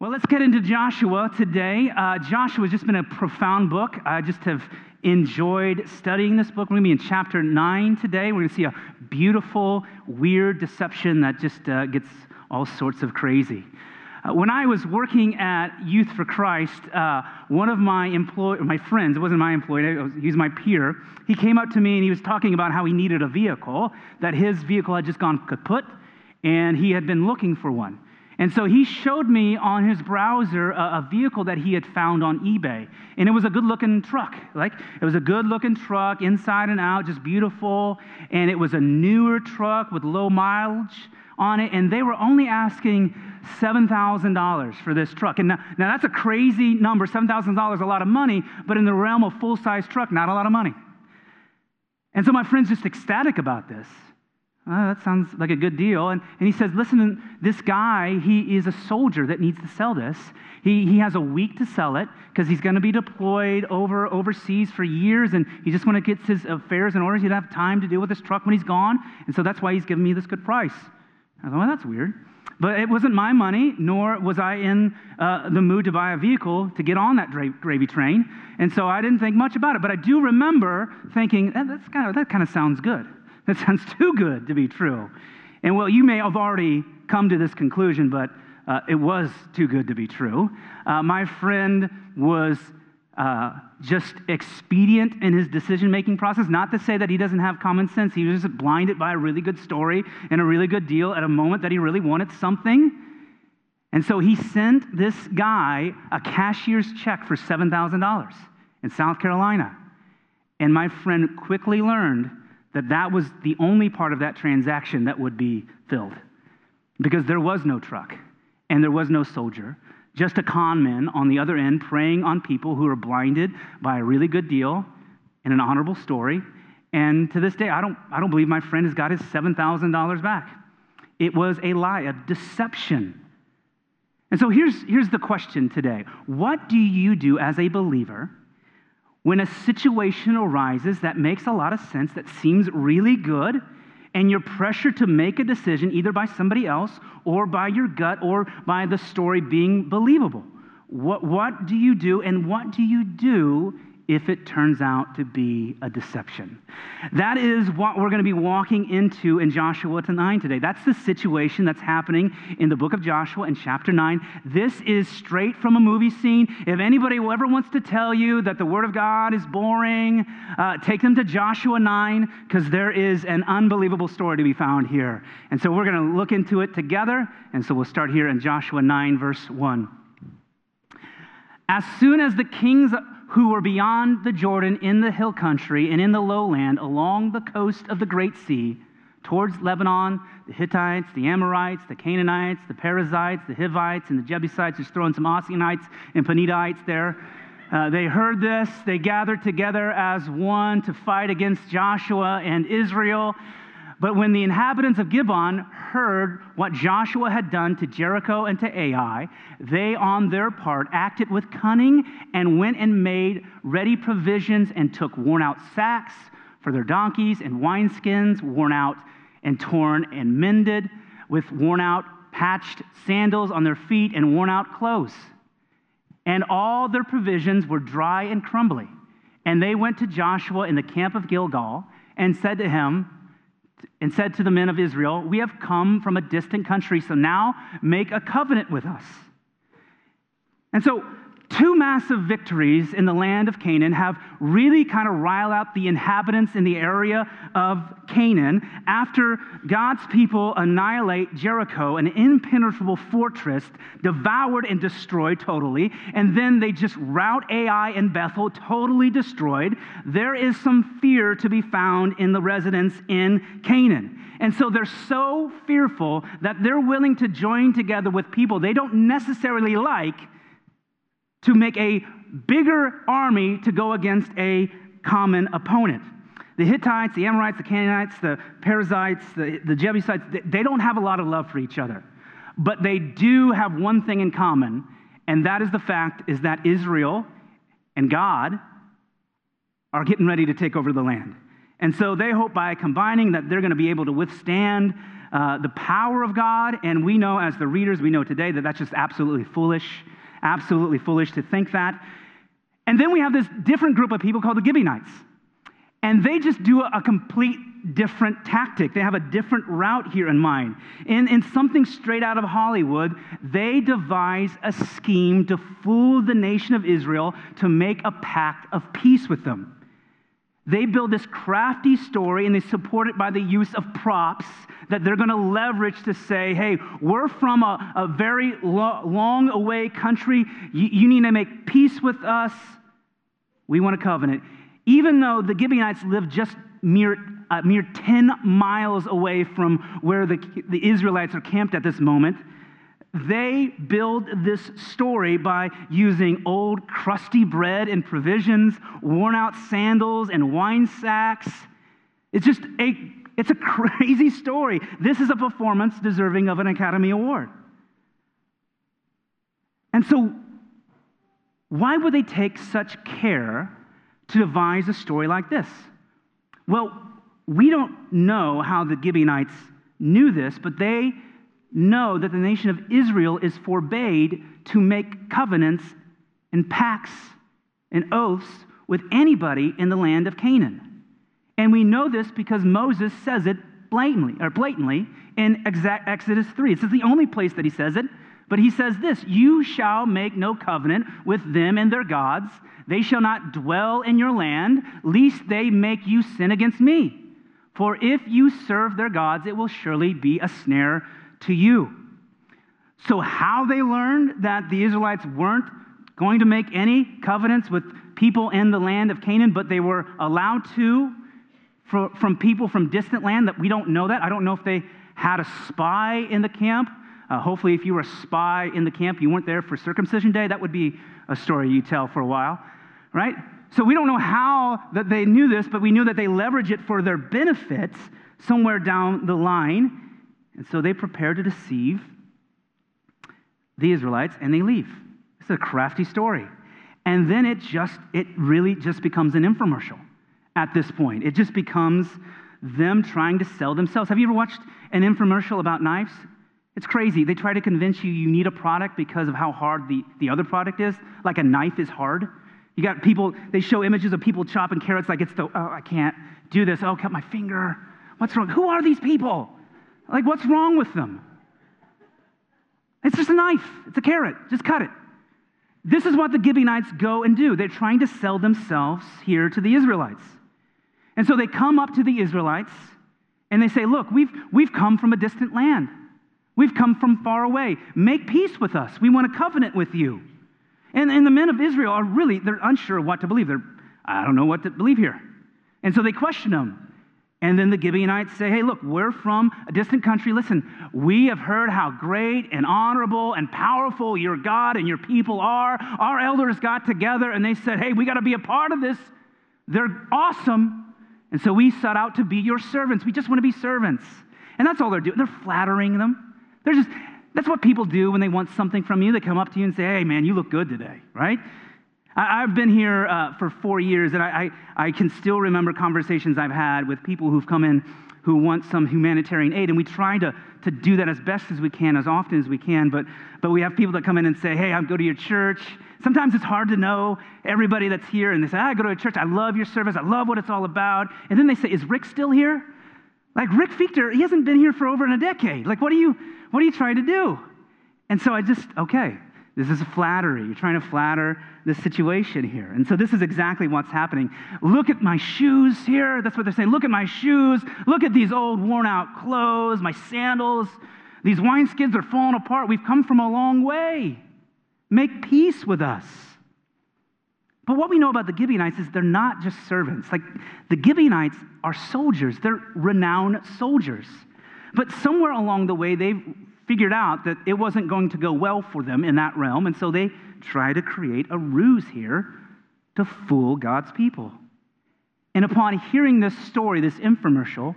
Well, let's get into Joshua today. Uh, Joshua has just been a profound book. I just have enjoyed studying this book. We're going to be in chapter 9 today. We're going to see a beautiful, weird deception that just uh, gets all sorts of crazy. Uh, when I was working at Youth for Christ, uh, one of my employ- my friends, it wasn't my employee, was, he was my peer, he came up to me and he was talking about how he needed a vehicle, that his vehicle had just gone kaput, and he had been looking for one. And so he showed me on his browser a, a, vehicle that he had found on eBay. And it was a good looking truck. Like, it was a good looking truck, inside and out, just beautiful. And it was a newer truck with low mileage on it. And they were only asking $7,000 for this truck. And now, now that's a crazy number. $7,000 a lot of money, but in the realm of full size truck, not a lot of money. And so my friend's just ecstatic about this. Oh, that sounds like a good deal. And, and he says, Listen, this guy, he is a soldier that needs to sell this. He, he has a week to sell it because he's going to be deployed over overseas for years and he just want to get his affairs in order. He doesn't have time to deal with his truck when he's gone. And so that's why he's giving me this good price. I thought, well, that's weird. But it wasn't my money, nor was I in uh, the mood to buy a vehicle to get on that dra- gravy train. And so I didn't think much about it. But I do remember thinking, that, that's kind of, that kind of sounds good. That sounds too good to be true. And well, you may have already come to this conclusion, but uh, it was too good to be true. Uh, my friend was uh, just expedient in his decision making process. Not to say that he doesn't have common sense, he was just blinded by a really good story and a really good deal at a moment that he really wanted something. And so he sent this guy a cashier's check for $7,000 in South Carolina. And my friend quickly learned that that was the only part of that transaction that would be filled because there was no truck and there was no soldier, just a con man on the other end preying on people who are blinded by a really good deal and an honorable story. And to this day, I don't, I don't believe my friend has got his $7,000 back. It was a lie, a deception. And so here's, here's the question today What do you do as a believer? When a situation arises that makes a lot of sense, that seems really good, and you're pressured to make a decision either by somebody else or by your gut or by the story being believable. What, what do you do, and what do you do if it turns out to be a deception. That is what we're going to be walking into in Joshua 9 today. That's the situation that's happening in the book of Joshua in chapter 9. This is straight from a movie scene. If anybody ever wants to tell you that the Word of God is boring, uh, take them to Joshua 9 because there is an unbelievable story to be found here. And so we're going to look into it together. And so we'll start here in Joshua 9, verse 1. As soon as the kings who were beyond the Jordan in the hill country and in the lowland along the coast of the Great Sea, towards Lebanon, the Hittites, the Amorites, the Canaanites, the Perizzites, the Hivites, and the Jebusites. Just throwing some Ossianites and Panitites there. Uh, they heard this. They gathered together as one to fight against Joshua and Israel. But when the inhabitants of Gibeon heard what Joshua had done to Jericho and to Ai, they on their part acted with cunning and went and made ready provisions and took worn out sacks for their donkeys and wineskins, worn out and torn and mended, with worn out patched sandals on their feet and worn out clothes. And all their provisions were dry and crumbly. And they went to Joshua in the camp of Gilgal and said to him, and said to the men of Israel, We have come from a distant country, so now make a covenant with us. And so two massive victories in the land of Canaan have really kind of riled out the inhabitants in the area of Canaan after God's people annihilate Jericho, an impenetrable fortress, devoured and destroyed totally, and then they just rout Ai and Bethel, totally destroyed. There is some fear to be found in the residents in Canaan. And so they're so fearful that they're willing to join together with people they don't necessarily like to make a bigger army to go against a common opponent. The Hittites, the Amorites, the Canaanites, the Perizzites, the, the Jebusites, they don't have a lot of love for each other. But they do have one thing in common, and that is the fact is that Israel and God are getting ready to take over the land. And so they hope by combining that they're going to be able to withstand uh, the power of God, and we know as the readers, we know today that that's just absolutely foolish, absolutely foolish to think that. And then we have this different group of people called the Gibeonites. And they just do a complete different tactic. They have a different route here in mind. In, in something straight out of Hollywood, they devise a scheme to fool the nation of Israel to make a pact of peace with them. They build this crafty story and they support it by the use of props that they're going to leverage to say, hey, we're from a, a very lo- long away country. You, you need to make peace with us. We want a covenant. Even though the Gibeonites live just mere, uh, mere 10 miles away from where the, the Israelites are camped at this moment, they build this story by using old crusty bread and provisions, worn out sandals and wine sacks. It's just a it's a crazy story. This is a performance deserving of an Academy Award. And so why would they take such care to devise a story like this? Well, we don't know how the Gibeonites knew this, but they know that the nation of Israel is forbade to make covenants and pacts and oaths with anybody in the land of Canaan. And we know this because Moses says it blatantly, or blatantly in Exodus 3. This is the only place that he says it. But he says this You shall make no covenant with them and their gods. They shall not dwell in your land, lest they make you sin against me. For if you serve their gods, it will surely be a snare to you. So, how they learned that the Israelites weren't going to make any covenants with people in the land of Canaan, but they were allowed to from people from distant land that we don't know that. I don't know if they had a spy in the camp. Uh, hopefully, if you were a spy in the camp, you weren't there for circumcision day. That would be a story you tell for a while, right? So we don't know how that they knew this, but we knew that they leverage it for their benefits somewhere down the line. And so they prepare to deceive the Israelites and they leave. It's a crafty story. And then it just, it really just becomes an infomercial at this point. It just becomes them trying to sell themselves. Have you ever watched an infomercial about knives? It's crazy. They try to convince you you need a product because of how hard the, the other product is. Like a knife is hard. You got people, they show images of people chopping carrots like it's the, oh, I can't do this. Oh, cut my finger. What's wrong? Who are these people? Like, what's wrong with them? It's just a knife, it's a carrot, just cut it. This is what the Gibeonites go and do. They're trying to sell themselves here to the Israelites. And so they come up to the Israelites and they say, Look, we've, we've come from a distant land. We've come from far away. Make peace with us. We want a covenant with you. And, and the men of Israel are really, they're unsure what to believe. They're, I don't know what to believe here. And so they question them. And then the Gibeonites say, Hey, look, we're from a distant country. Listen, we have heard how great and honorable and powerful your God and your people are. Our elders got together and they said, Hey, we got to be a part of this. They're awesome. And so we set out to be your servants. We just want to be servants. And that's all they're doing. They're flattering them. They're just, that's what people do when they want something from you. They come up to you and say, Hey, man, you look good today, right? I, have been here uh, for four years, and I, I, I, can still remember conversations I've had with people who've come in who want some humanitarian aid, and we try to, to do that as best as we can, as often as we can. But, but we have people that come in and say, Hey, I go to your church. Sometimes it's hard to know everybody that's here, and they say, I go to a church. I love your service. I love what it's all about. And then they say, Is Rick still here? Like Rick Fichter, he hasn't been here for over in a decade. Like, what are you, what are you trying to do? And so I just, okay, this is flattery. You're trying to flatter the situation here. And so this is exactly what's happening. Look at my shoes here. That's what they're saying. Look at my shoes. Look at these old worn out clothes, my sandals. These wineskins are falling apart. We've come from a long way. Make peace with us. But what we know about the Gibeonites is they're not just servants. Like the Gibeonites are soldiers, they're renowned soldiers. But somewhere along the way, they've figured out that it wasn't going to go well for them in that realm, and so they try to create a ruse here to fool God's people. And upon hearing this story, this infomercial,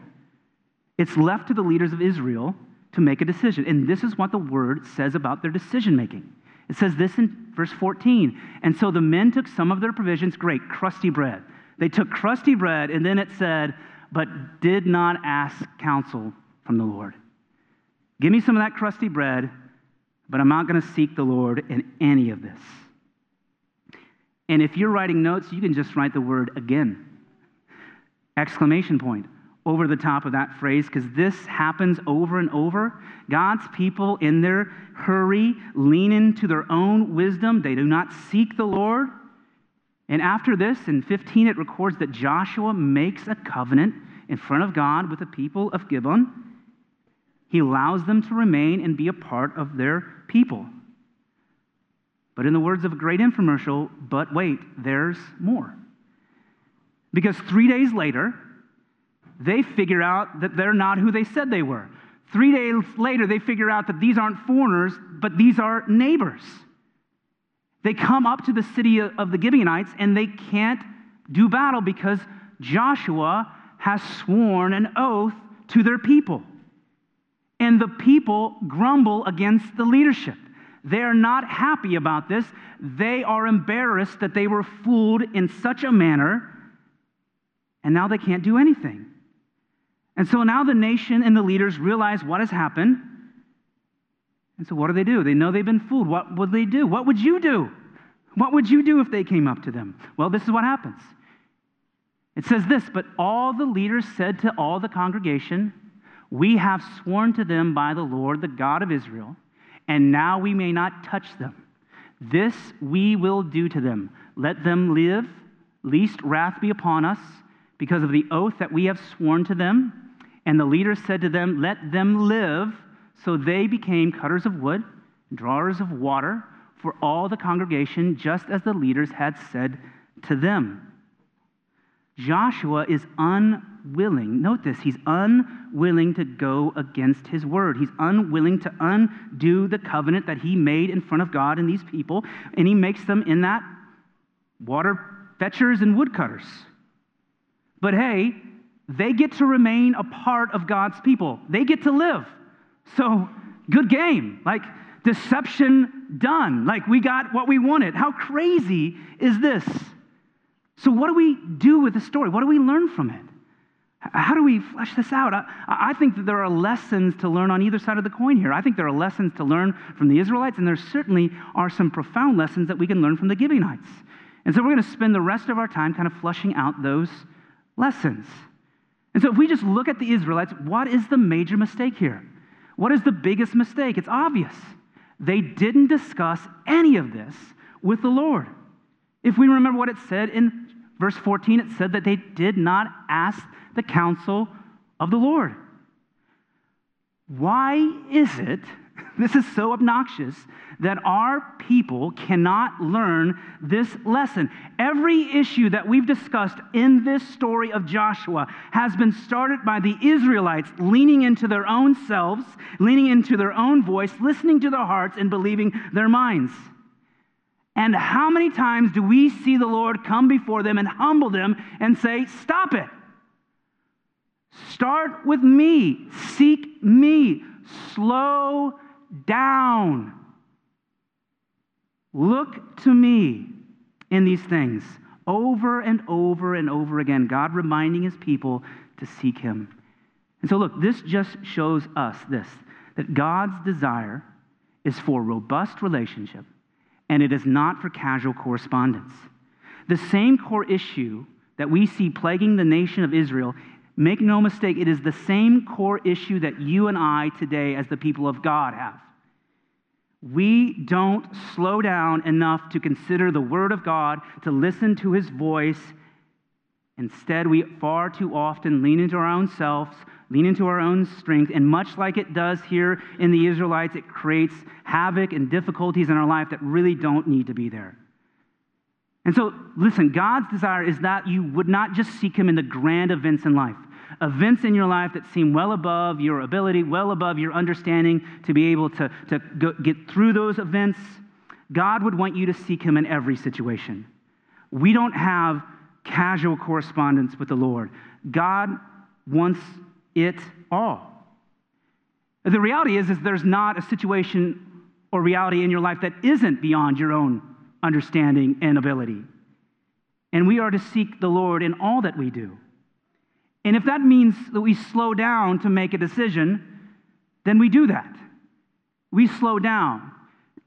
it's left to the leaders of Israel to make a decision. And this is what the word says about their decision making. It says this in verse 14. And so the men took some of their provisions, great, crusty bread. They took crusty bread, and then it said, but did not ask counsel from the Lord. Give me some of that crusty bread, but I'm not going to seek the Lord in any of this. And if you're writing notes, you can just write the word again. Exclamation point over the top of that phrase because this happens over and over. God's people, in their hurry, lean into their own wisdom. They do not seek the Lord. And after this, in 15, it records that Joshua makes a covenant in front of God with the people of Gibeon. He allows them to remain and be a part of their people. But in the words of a great infomercial, but wait, there's more. Because three days later, they figure out that they're not who they said they were. Three days later, they figure out that these aren't foreigners, but these are neighbors. They come up to the city of the Gibeonites and they can't do battle because Joshua has sworn an oath to their people. And the people grumble against the leadership. They are not happy about this. They are embarrassed that they were fooled in such a manner, and now they can't do anything. And so now the nation and the leaders realize what has happened. And so what do they do? They know they've been fooled. What would they do? What would you do? What would you do if they came up to them? Well, this is what happens. It says this, but all the leaders said to all the congregation, We have sworn to them by the Lord, the God of Israel, and now we may not touch them. This we will do to them. Let them live, lest wrath be upon us, because of the oath that we have sworn to them. And the leaders said to them, Let them live. So they became cutters of wood, drawers of water for all the congregation, just as the leaders had said to them. Joshua is unwilling. Note this, he's unwilling to go against his word. He's unwilling to undo the covenant that he made in front of God and these people, and he makes them in that water fetchers and woodcutters. But hey, they get to remain a part of God's people. They get to live. So, good game. Like, deception done. Like, we got what we wanted. How crazy is this? So, what do we do with the story? What do we learn from it? How do we flesh this out? I, I, think that there are lessons to learn on either side of the coin here. I think there are lessons to learn from the Israelites, and there certainly are some profound lessons that we can learn from the Gibeonites. And so we're going to spend the rest of our time kind of flushing out those lessons. And so, if we just look at the Israelites, what is the major mistake here? What is the biggest mistake? It's obvious. They didn't discuss any of this with the Lord. If we remember what it said in verse 14, it said that they did not ask the counsel of the Lord. Why is it this is so obnoxious that our people cannot learn this lesson. Every issue that we've discussed in this story of Joshua has been started by the Israelites leaning into their own selves, leaning into their own voice, listening to their hearts, and believing their minds. And how many times do we see the Lord come before them and humble them and say, Stop it? Start with me, seek me, slow down. Look to me in these things over and over and over again. God reminding his people to seek him. And so, look, this just shows us this that God's desire is for robust relationship, and it is not for casual correspondence. The same core issue that we see plaguing the nation of Israel Make no mistake, it is the same core issue that you and I today, as the people of God, have. We don't slow down enough to consider the Word of God, to listen to His voice. Instead, we far too often lean into our own selves, lean into our own strength, and much like it does here in the Israelites, it creates havoc and difficulties in our life that really don't need to be there. And so, listen, God's desire is that you would not just seek Him in the grand events in life, events in your life that seem well above your ability, well above your understanding to be able to, to go, get through those events. God would want you to seek Him in every situation. We don't have casual correspondence with the Lord, God wants it all. The reality is, is there's not a situation or reality in your life that isn't beyond your own understanding, and ability. And we are to seek the Lord in all that we do. And if that means that we slow down to make a decision, then we do that. We slow down.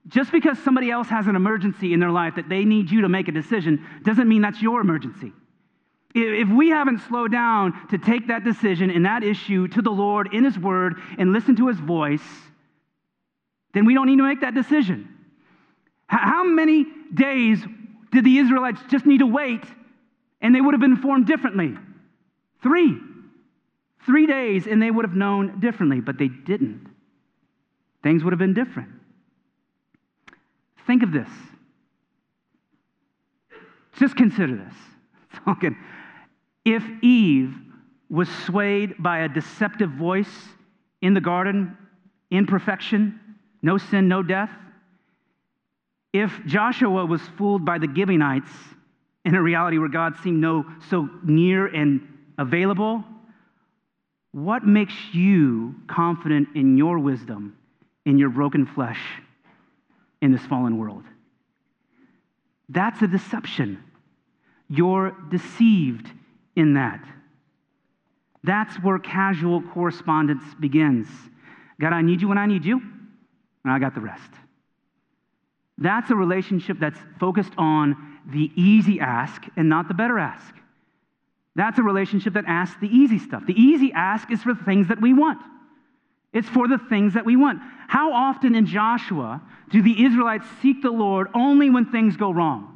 Just because somebody else has an emergency in their life that they need you to make a decision doesn't mean that's your emergency. If we haven't slowed down to take that decision and that issue to the Lord in His Word and listen to His voice, then we don't need to make that decision. How many days did the Israelites just need to wait and they would have been informed differently? Three. Three days and they would have known differently, but they didn't. Things would have been different. Think of this. Just consider this. Talking. If Eve was swayed by a deceptive voice in the garden, imperfection, no sin, no death, if Joshua was fooled by the Gibeonites in a reality where God seemed no so near and available, what makes you confident in your wisdom, in your broken flesh, in this fallen world? That's a deception. You're deceived in that. That's where casual correspondence begins. God, I need you when I need you, and I got the rest. That's a relationship that's focused on the easy ask and not the better ask. That's a relationship that asks the easy stuff. The easy ask is for the things that we want. It's for the things that we want. How often in Joshua do the Israelites seek the Lord only when things go wrong?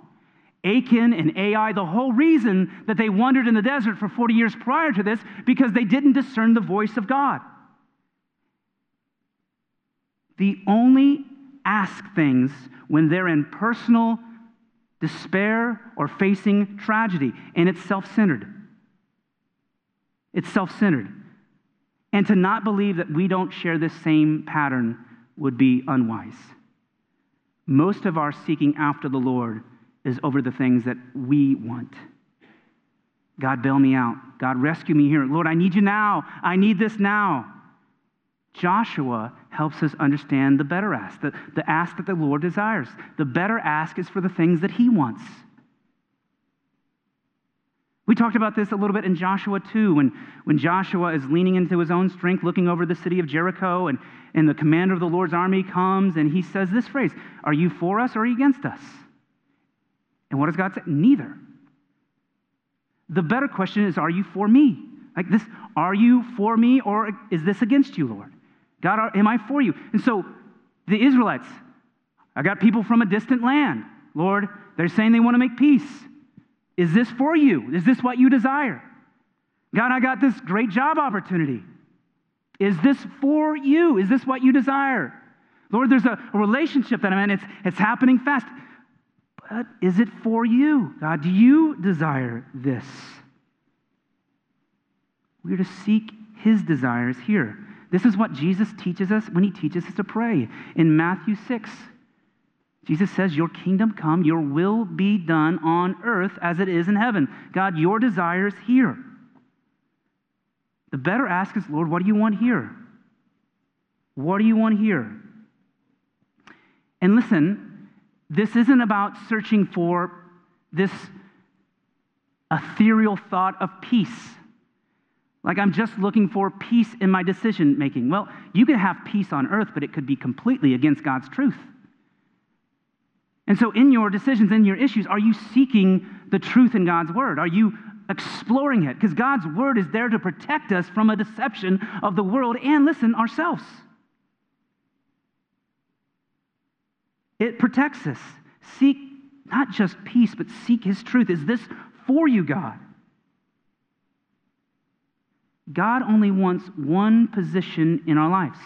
Achan and Ai, the whole reason that they wandered in the desert for 40 years prior to this, because they didn't discern the voice of God. The only ask things when they're in personal despair or facing tragedy, and it's self centered. It's self centered. And to not believe that we don't share this same pattern would be unwise. Most of our seeking after the Lord is over the things that we want. God, bail me out. God, rescue me here. Lord, I need you now. I need this now. Joshua helps us understand the better ask, the, the ask that the Lord desires. The better ask is for the things that he wants. We talked about this a little bit in Joshua 2, when, when Joshua is leaning into his own strength, looking over the city of Jericho, and, and the commander of the Lord's army comes and he says this phrase Are you for us or are you against us? And what does God say? Neither. The better question is Are you for me? Like this, are you for me or is this against you, Lord? God, am I for you? And so the Israelites, I got people from a distant land. Lord, they're saying they want to make peace. Is this for you? Is this what you desire? God, I got this great job opportunity. Is this for you? Is this what you desire? Lord, there's a, a relationship that I'm in. It's, it's happening fast. Is it for you? God, do you desire this? We're to seek his desires here. This is what Jesus teaches us when he teaches us to pray. In Matthew 6, Jesus says, Your kingdom come, your will be done on earth as it is in heaven. God, your desire is here. The better ask is, Lord, what do you want here? What do you want here? And listen, this isn't about searching for this ethereal thought of peace. Like I'm just looking for peace in my decision making. Well, you can have peace on earth, but it could be completely against God's truth. And so, in your decisions, in your issues, are you seeking the truth in God's word? Are you exploring it? Because God's word is there to protect us from a deception of the world and, listen, ourselves. It protects us. Seek not just peace, but seek his truth. Is this for you, God? God only wants one position in our lives.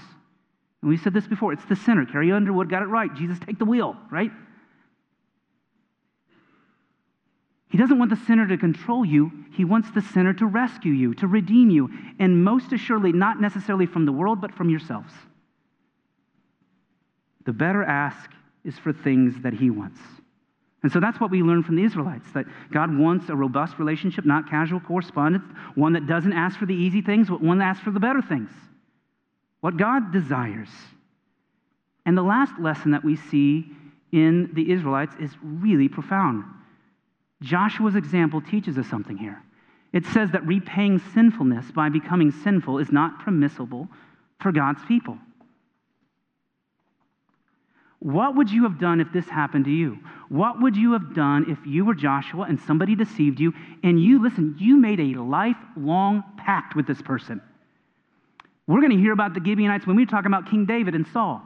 And we said this before it's the center. Carrie Underwood got it right. Jesus, take the wheel, right? He doesn't want the sinner to control you. He wants the sinner to rescue you, to redeem you, and most assuredly, not necessarily from the world, but from yourselves. The better ask is for things that He wants. And so that's what we learn from the Israelites that God wants a robust relationship, not casual correspondence, one that doesn't ask for the easy things, but one that asks for the better things. What God desires. And the last lesson that we see in the Israelites is really profound. Joshua's example teaches us something here. It says that repaying sinfulness by becoming sinful is not permissible for God's people. What would you have done if this happened to you? What would you have done if you were Joshua and somebody deceived you and you, listen, you made a lifelong pact with this person? We're going to hear about the Gibeonites when we talk about King David and Saul.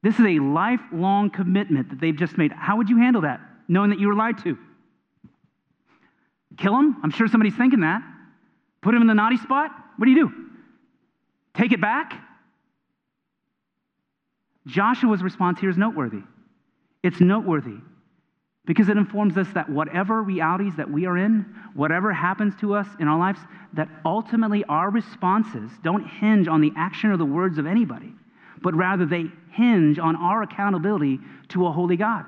This is a lifelong commitment that they've just made. How would you handle that, knowing that you were lied to? Kill him? I'm sure somebody's thinking that. Put him in the naughty spot? What do you do? Take it back? Joshua's response here is noteworthy. It's noteworthy because it informs us that whatever realities that we are in, whatever happens to us in our lives, that ultimately our responses don't hinge on the action or the words of anybody, but rather they hinge on our accountability to a holy God.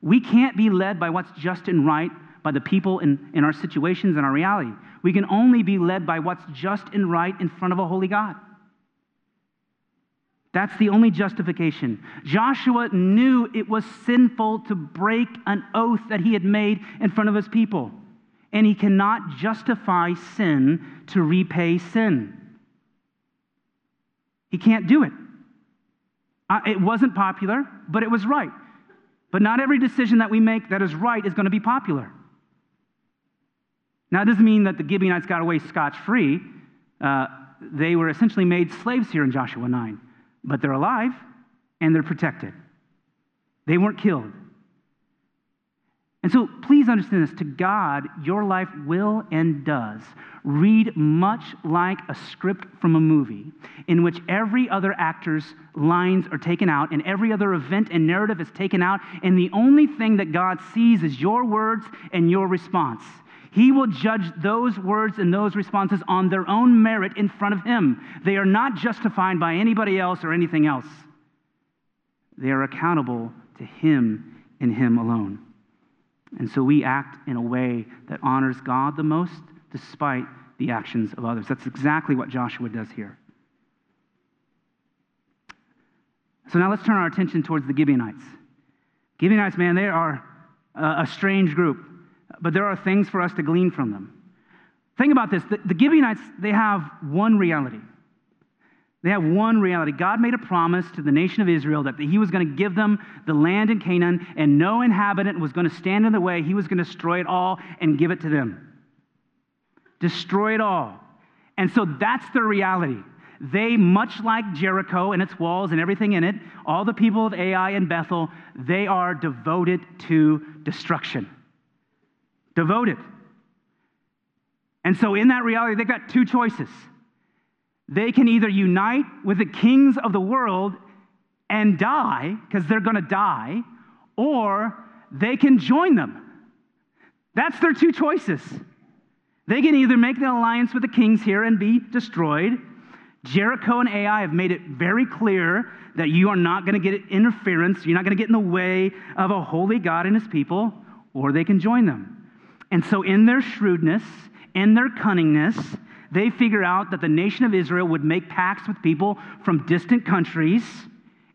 We can't be led by what's just and right by the people in, in our situations and our reality. We can only be led by what's just and right in front of a holy God. That's the only justification. Joshua knew it was sinful to break an oath that he had made in front of his people. And he cannot justify sin to repay sin. He can't do it. Uh, it wasn't popular, but it was right. But not every decision that we make that is right is going to be popular. Now, it doesn't mean that the Gibeonites got away scotch free. Uh, they were essentially made slaves here in Joshua 9 but they're alive and they're protected. They weren't killed. And so please understand this to God, your life will and does read much like a script from a movie in which every other actor's lines are taken out and every other event and narrative is taken out, and the only thing that God sees is your words and your response. He will judge those words and those responses on their own merit in front of Him. They are not justified by anybody else or anything else. They are accountable to Him and Him alone. And so we act in a way that honors God the most despite the actions of others. That's exactly what Joshua does here. So now let's turn our attention towards the Gibeonites. Gibeonites, man, they are a strange group but there are things for us to glean from them. Think about this the, the Gibeonites, they have one reality. They have one reality. God made a promise to the nation of Israel that He was going to give them the land in Canaan, and no inhabitant was going to stand in the way. He was going to destroy it all and give it to them. Destroy it all. And so that's their reality. They, much like Jericho and its walls and everything in it, all the people of Ai and Bethel, they are devoted to destruction devoted. And so, in that reality, they've got two choices. They can either unite with the kings of the world and die, because they're going to die, or they can join them. That's their two choices. They can either make an alliance with the kings here and be destroyed. Jericho and Ai have made it very clear that you are not going to get interference, you're not going to get in the way of a holy God and his people, or they can join them. And so, in their shrewdness, in their cunningness, they figure out that the nation of Israel would make pacts with people from distant countries,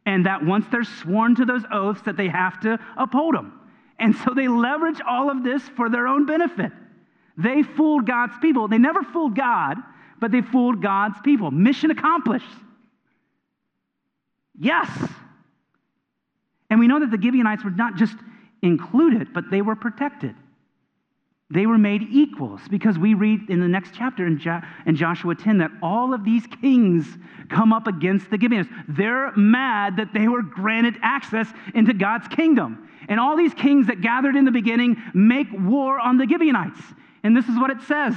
and that once they're sworn to those oaths, that they have to uphold them. And so they leverage all of this for their own benefit. They fooled God's people. They never fooled God, but they fooled God's people. Mission accomplished. Yes. And we know that the Gibeonites were not just included, but they were protected. They were made equals because we read in the next chapter in, jo- in, Joshua 10 that all of these kings come up against the Gibeonites. They're mad that they were granted access into God's kingdom. And all these kings that gathered in the beginning make war on the Gibeonites. And this is what it says.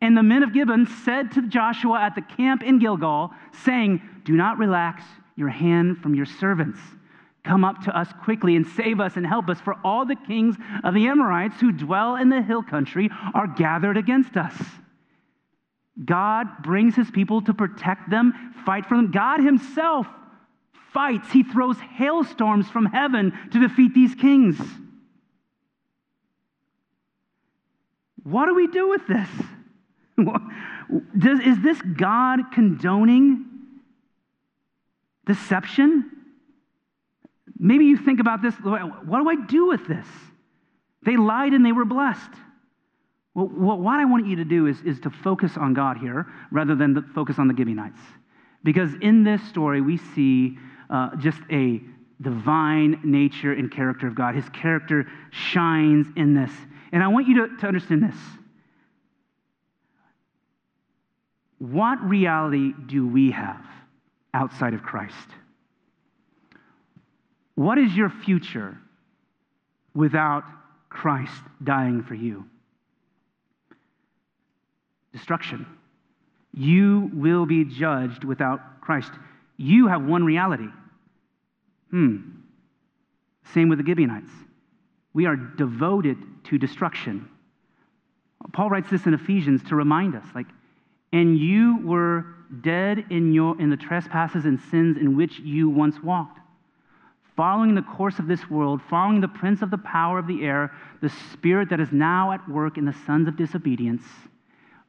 And the men of Gibeon said to Joshua at the camp in Gilgal, saying, Do not relax your hand from your servants Come up to us quickly and save us and help us, for all the kings of the Amorites who dwell in the hill country are gathered against us. God brings his people to protect them, fight for them. God himself fights, he throws hailstorms from heaven to defeat these kings. What do we do with this? Does, is this God condoning deception? Maybe you think about this what do I do with this? They lied and they were blessed. Well, what I want you to do is, is to focus on God here rather than the, focus on the Gibeonites. Because in this story, we see uh, just a divine nature and character of God. His character shines in this. And I want you to, to understand this. What reality do we have outside of Christ? What is your future without Christ dying for you? Destruction. You will be judged without Christ. You have one reality. Hmm. Same with the Gibeonites. We are devoted to destruction. Paul writes this in Ephesians to remind us like, and you were dead in, your, in the trespasses and sins in which you once walked following the course of this world, following the prince of the power of the air, the spirit that is now at work in the sons of disobedience,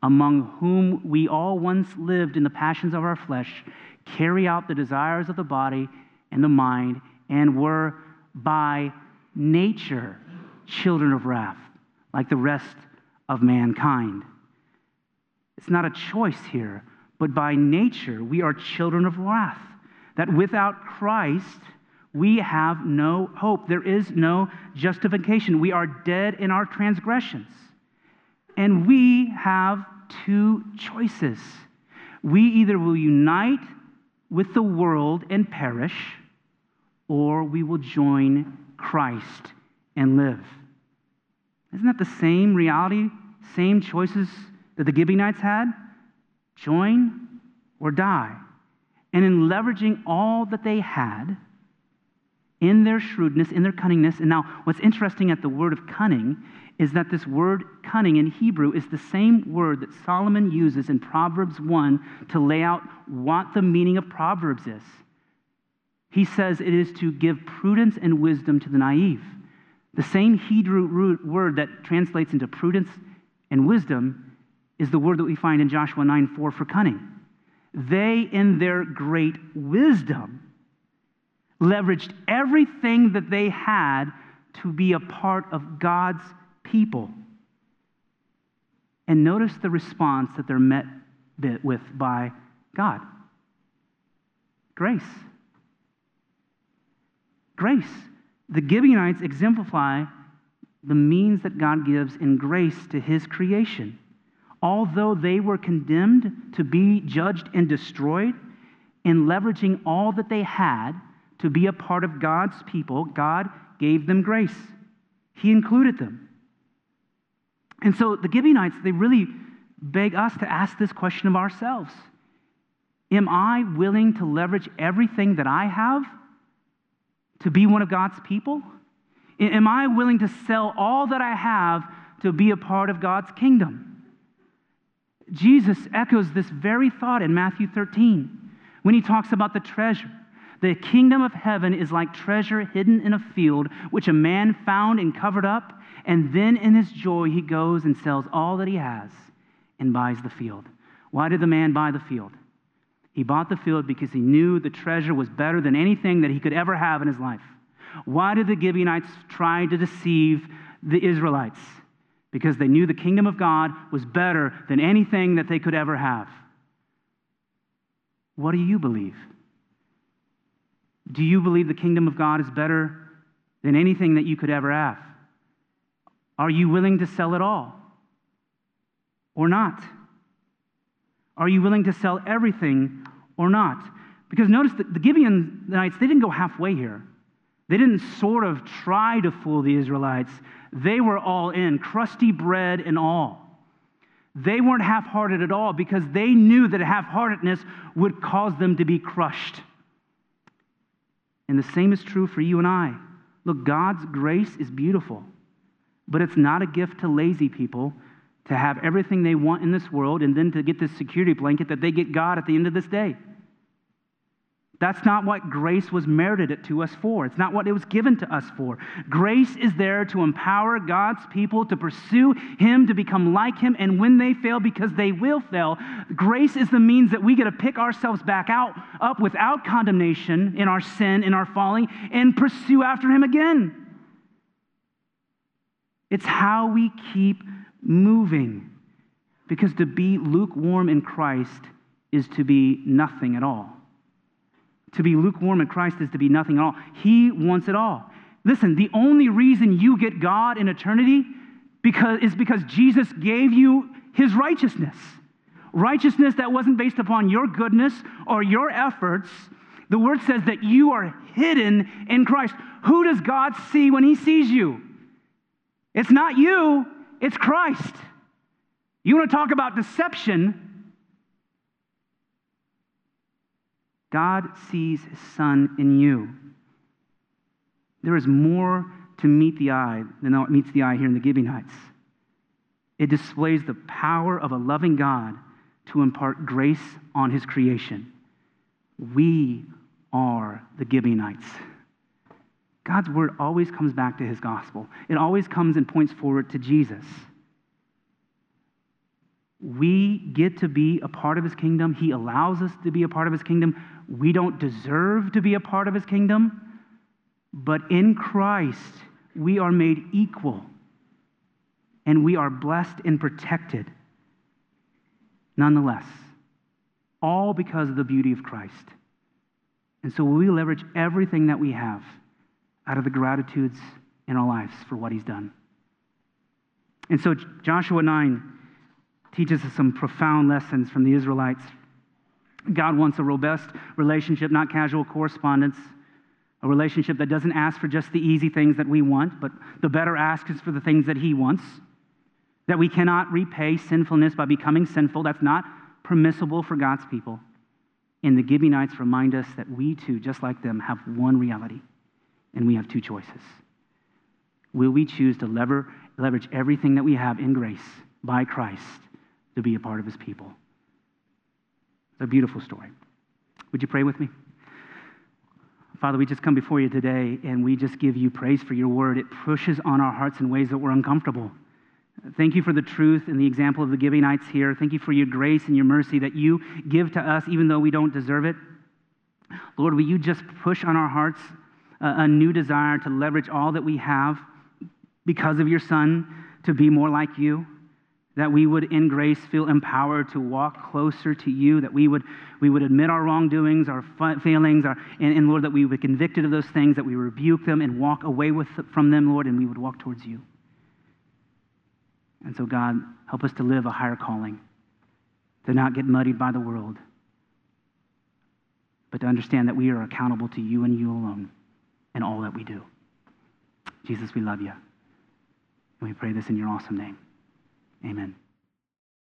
among whom we all once lived in the passions of our flesh, carry out the desires of the body and the mind, and were by nature children of wrath, like the rest of mankind. It's not a choice here, but by nature we are children of wrath. That without Christ, we have no hope. There is no justification. We are dead in our transgressions. And we have two choices. We either will unite with the world and perish, or we will join Christ and live. Isn't that the same reality, same choices that the Gibeonites had? Join or die. And in leveraging all that they had, in their shrewdness, in their cunningness. And now, what's interesting at the word of cunning is that this word cunning in Hebrew is the same word that Solomon uses in Proverbs 1 to lay out what the meaning of Proverbs is. He says it is to give prudence and wisdom to the naive. The same Hebrew word that translates into prudence and wisdom is the word that we find in Joshua 9 4 for cunning. They, in their great wisdom, leveraged everything that they had to be a part of God's people. And notice the response that they're met with by God grace. Grace. The Gibeonites exemplify the means that God gives in grace to his creation. Although they were condemned to be judged and destroyed, in leveraging all that they had, to be a part of God's people, God gave them grace. He included them. And so the Gibeonites, they really beg us to ask this question of ourselves Am I willing to leverage everything that I have to be one of God's people? Am I willing to sell all that I have to be a part of God's kingdom? Jesus echoes this very thought in Matthew 13 when he talks about the treasure. The kingdom of heaven is like treasure hidden in a field, which a man found and covered up, and then in his joy he goes and sells all that he has and buys the field. Why did the man buy the field? He bought the field because he knew the treasure was better than anything that he could ever have in his life. Why did the Gibeonites try to deceive the Israelites? Because they knew the kingdom of God was better than anything that they could ever have. What do you believe? Do you believe the kingdom of God is better than anything that you could ever have? Are you willing to sell it all or not? Are you willing to sell everything or not? Because notice that the Gibeonites, they didn't go halfway here. They didn't sort of try to fool the Israelites. They were all in, crusty bread and all. They weren't half hearted at all because they knew that half heartedness would cause them to be crushed. And the same is true for you and I. Look, God's grace is beautiful, but it's not a gift to lazy people to have everything they want in this world and then to get this security blanket that they get God at the end of this day. That's not what grace was merited to us for. It's not what it was given to us for. Grace is there to empower God's people to pursue Him, to become like Him, and when they fail, because they will fail, grace is the means that we get to pick ourselves back out, up without condemnation in our sin, in our falling, and pursue after Him again. It's how we keep moving. Because to be lukewarm in Christ is to be nothing at all. To be lukewarm in Christ is to be nothing at all. He wants it all. Listen, the only reason you get God in eternity because, is because Jesus gave you his righteousness. Righteousness that wasn't based upon your goodness or your efforts. The word says that you are hidden in Christ. Who does God see when he sees you? It's not you, it's Christ. You want to talk about deception? God sees his son in you. There is more to meet the eye than what meets the eye here in the Gibeonites. It displays the power of a loving God to impart grace on his creation. We are the Gibeonites. God's word always comes back to his gospel, it always comes and points forward to Jesus. We get to be a part of his kingdom. He allows us to be a part of his kingdom. We don't deserve to be a part of his kingdom. But in Christ, we are made equal and we are blessed and protected nonetheless, all because of the beauty of Christ. And so we leverage everything that we have out of the gratitudes in our lives for what he's done. And so Joshua 9 teaches us some profound lessons from the Israelites. God wants a robust relationship, not casual correspondence a relationship that doesn't ask for just the easy things that we want, but the better ask is for the things that He wants. That we cannot repay sinfulness by becoming sinful. That's not permissible for God's people. And the Gibeonites remind us that we too, just like them, have one reality, and we have two choices. Will we choose to lever, leverage everything that we have in grace by Christ to be a part of His people? It's a beautiful story. Would you pray with me? Father, we just come before you today and we just give you praise for your word. It pushes on our hearts in ways that we're uncomfortable. Thank you for the truth and the example of the Gibeonites here. Thank you for your grace and your mercy that you give to us even though we don't deserve it. Lord, will you just push on our hearts a, a new desire to leverage all that we have because of your Son to be more like you? That we would in grace feel empowered to walk closer to you, that we would, we would admit our wrongdoings, our failings, our, and, and Lord, that we would be convicted of those things, that we rebuke them and walk away with, from them, Lord, and we would walk towards you. And so, God, help us to live a higher calling, to not get muddied by the world, but to understand that we are accountable to you and you alone in all that we do. Jesus, we love you. And we pray this in your awesome name. Amen.